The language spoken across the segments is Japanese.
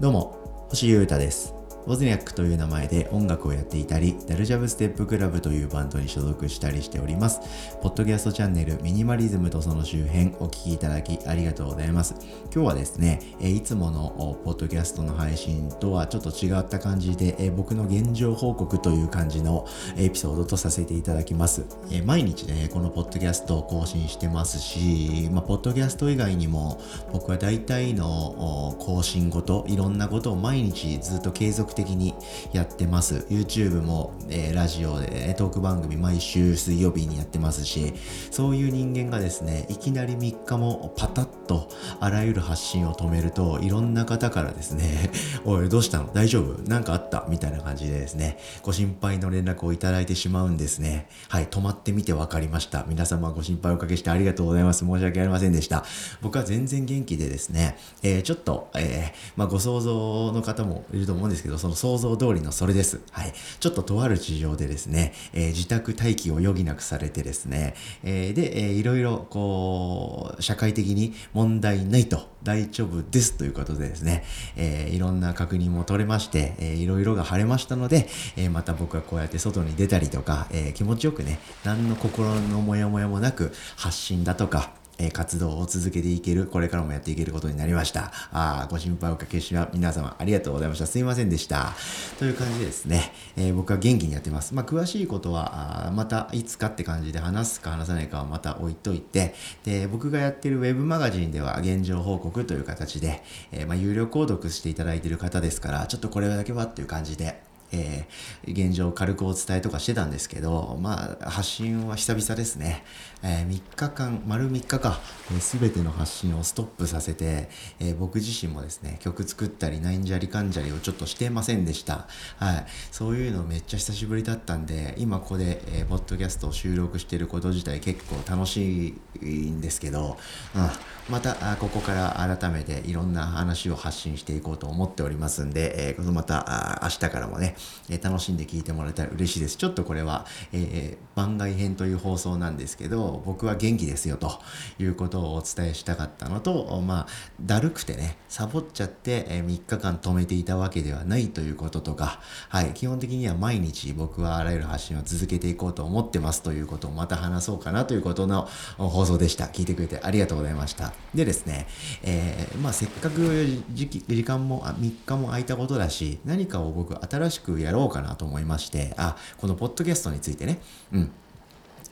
どうも、星優太です。ウォズニャックという名前で音楽をやっていたり、ダルジャブステップクラブというバンドに所属したりしております。ポッドキャストチャンネルミニマリズムとその周辺お聴きいただきありがとうございます。今日はですね、えいつものポッドキャストの配信とはちょっと違った感じで、え僕の現状報告という感じのエピソードとさせていただきます。え毎日ね、このポッドキャストを更新してますし、まあ、ポッドキャスト以外にも僕は大体の更新ごと、いろんなことを毎日ずっと継続的にやってます。YouTube も、えー、ラジオで、トーク番組毎週水曜日にやってますし、そういう人間がですね、いきなり3日もパタッとあらゆる発信を止めると、いろんな方からですね、おい、どうしたの？大丈夫？なんかあった？みたいな感じでですね、ご心配の連絡をいただいてしまうんですね。はい、止まってみて分かりました。皆様ご心配おかけしてありがとうございます。申し訳ありませんでした。僕は全然元気でですね、えー、ちょっと、えー、まあ、ご想像の方もいると思うんですけど、その想像通りのそれです。はい。ちょっととある事情でですね、えー、自宅待機を余儀なくされてですね、えー、で、えー、いろいろ、こう、社会的に問題ないと、大丈夫ですということでですね、えー、いろんな確認も取れまして、えー、いろいろが晴れましたので、えー、また僕はこうやって外に出たりとか、えー、気持ちよくね、何の心のモヤモヤもなく発信だとか、え活動を続けていける、これからもやっていけることになりました。あご心配おかけしは皆様ありがとうございました。すいませんでした。という感じでですね、えー、僕は元気にやってます。まあ、詳しいことは、あまたいつかって感じで話すか話さないかはまた置いといて、で、僕がやってるウェブマガジンでは現状報告という形で、えー、まあ、有料購読していただいている方ですから、ちょっとこれだけはっていう感じで、えー、現状軽くお伝えとかしてたんですけど、まあ、発信は久々ですね。えー、3日間、丸3日か、す、え、べ、ての発信をストップさせて、えー、僕自身もですね、曲作ったり、ナインジャリカンジャリをちょっとしてませんでした。はい。そういうのめっちゃ久しぶりだったんで、今ここで、えー、ポッドキャストを収録してること自体結構楽しいんですけど、うん、また、ここから改めていろんな話を発信していこうと思っておりますんで、えー、また明日からもね、え楽しんで聞いてもらえたら嬉しいです。ちょっとこれは、えー、番外編という放送なんですけど、僕は元気ですよということをお伝えしたかったのと、まあ、だるくてね、サボっちゃって、えー、3日間止めていたわけではないということとか、はい、基本的には毎日僕はあらゆる発信を続けていこうと思ってますということをまた話そうかなということの放送でした。聞いてくれてありがとうございました。でですね、えー、まあ、せっかく時時間もあ3日も空いたことだし、何かを僕新しくやろうかなと思いまして、あ、このポッドキャストについてね、うん、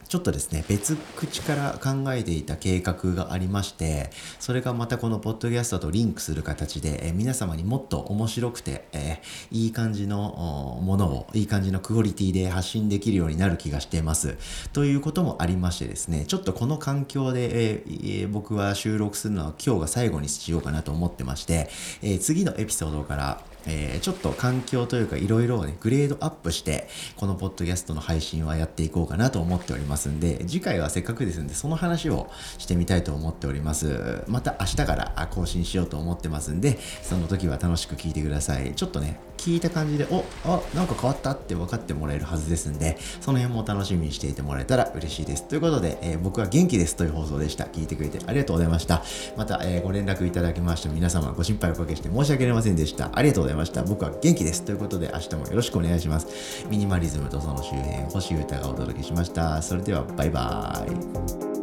ちょっとですね、別口から考えていた計画がありまして、それがまたこのポッドキャストとリンクする形で、え、皆様にもっと面白くて、え、いい感じのものを、いい感じのクオリティで発信できるようになる気がしています。ということもありましてですね、ちょっとこの環境で、えー、僕は収録するのは今日が最後にしようかなと思ってまして、え次のエピソードから、えー、ちょっと環境というかいろいろね、グレードアップして、このポッドキャストの配信はやっていこうかなと思っておりますんで、次回はせっかくですんで、その話をしてみたいと思っております。また明日から更新しようと思ってますんで、その時は楽しく聞いてください。ちょっとね、聞いた感じで、お、あ、なんか変わったって分かってもらえるはずですんで、その辺も楽しみにしていてもらえたら嬉しいです。ということで、えー、僕は元気ですという放送でした。聞いてくれてありがとうございました。また、えー、ご連絡いただきました皆様ご心配おかけして申し訳ありませんでした。ありがとうございました。僕は元気です。ということで、明日もよろしくお願いします。ミニマリズムとその周辺、星歌がお届けしました。それでは、バイバーイ。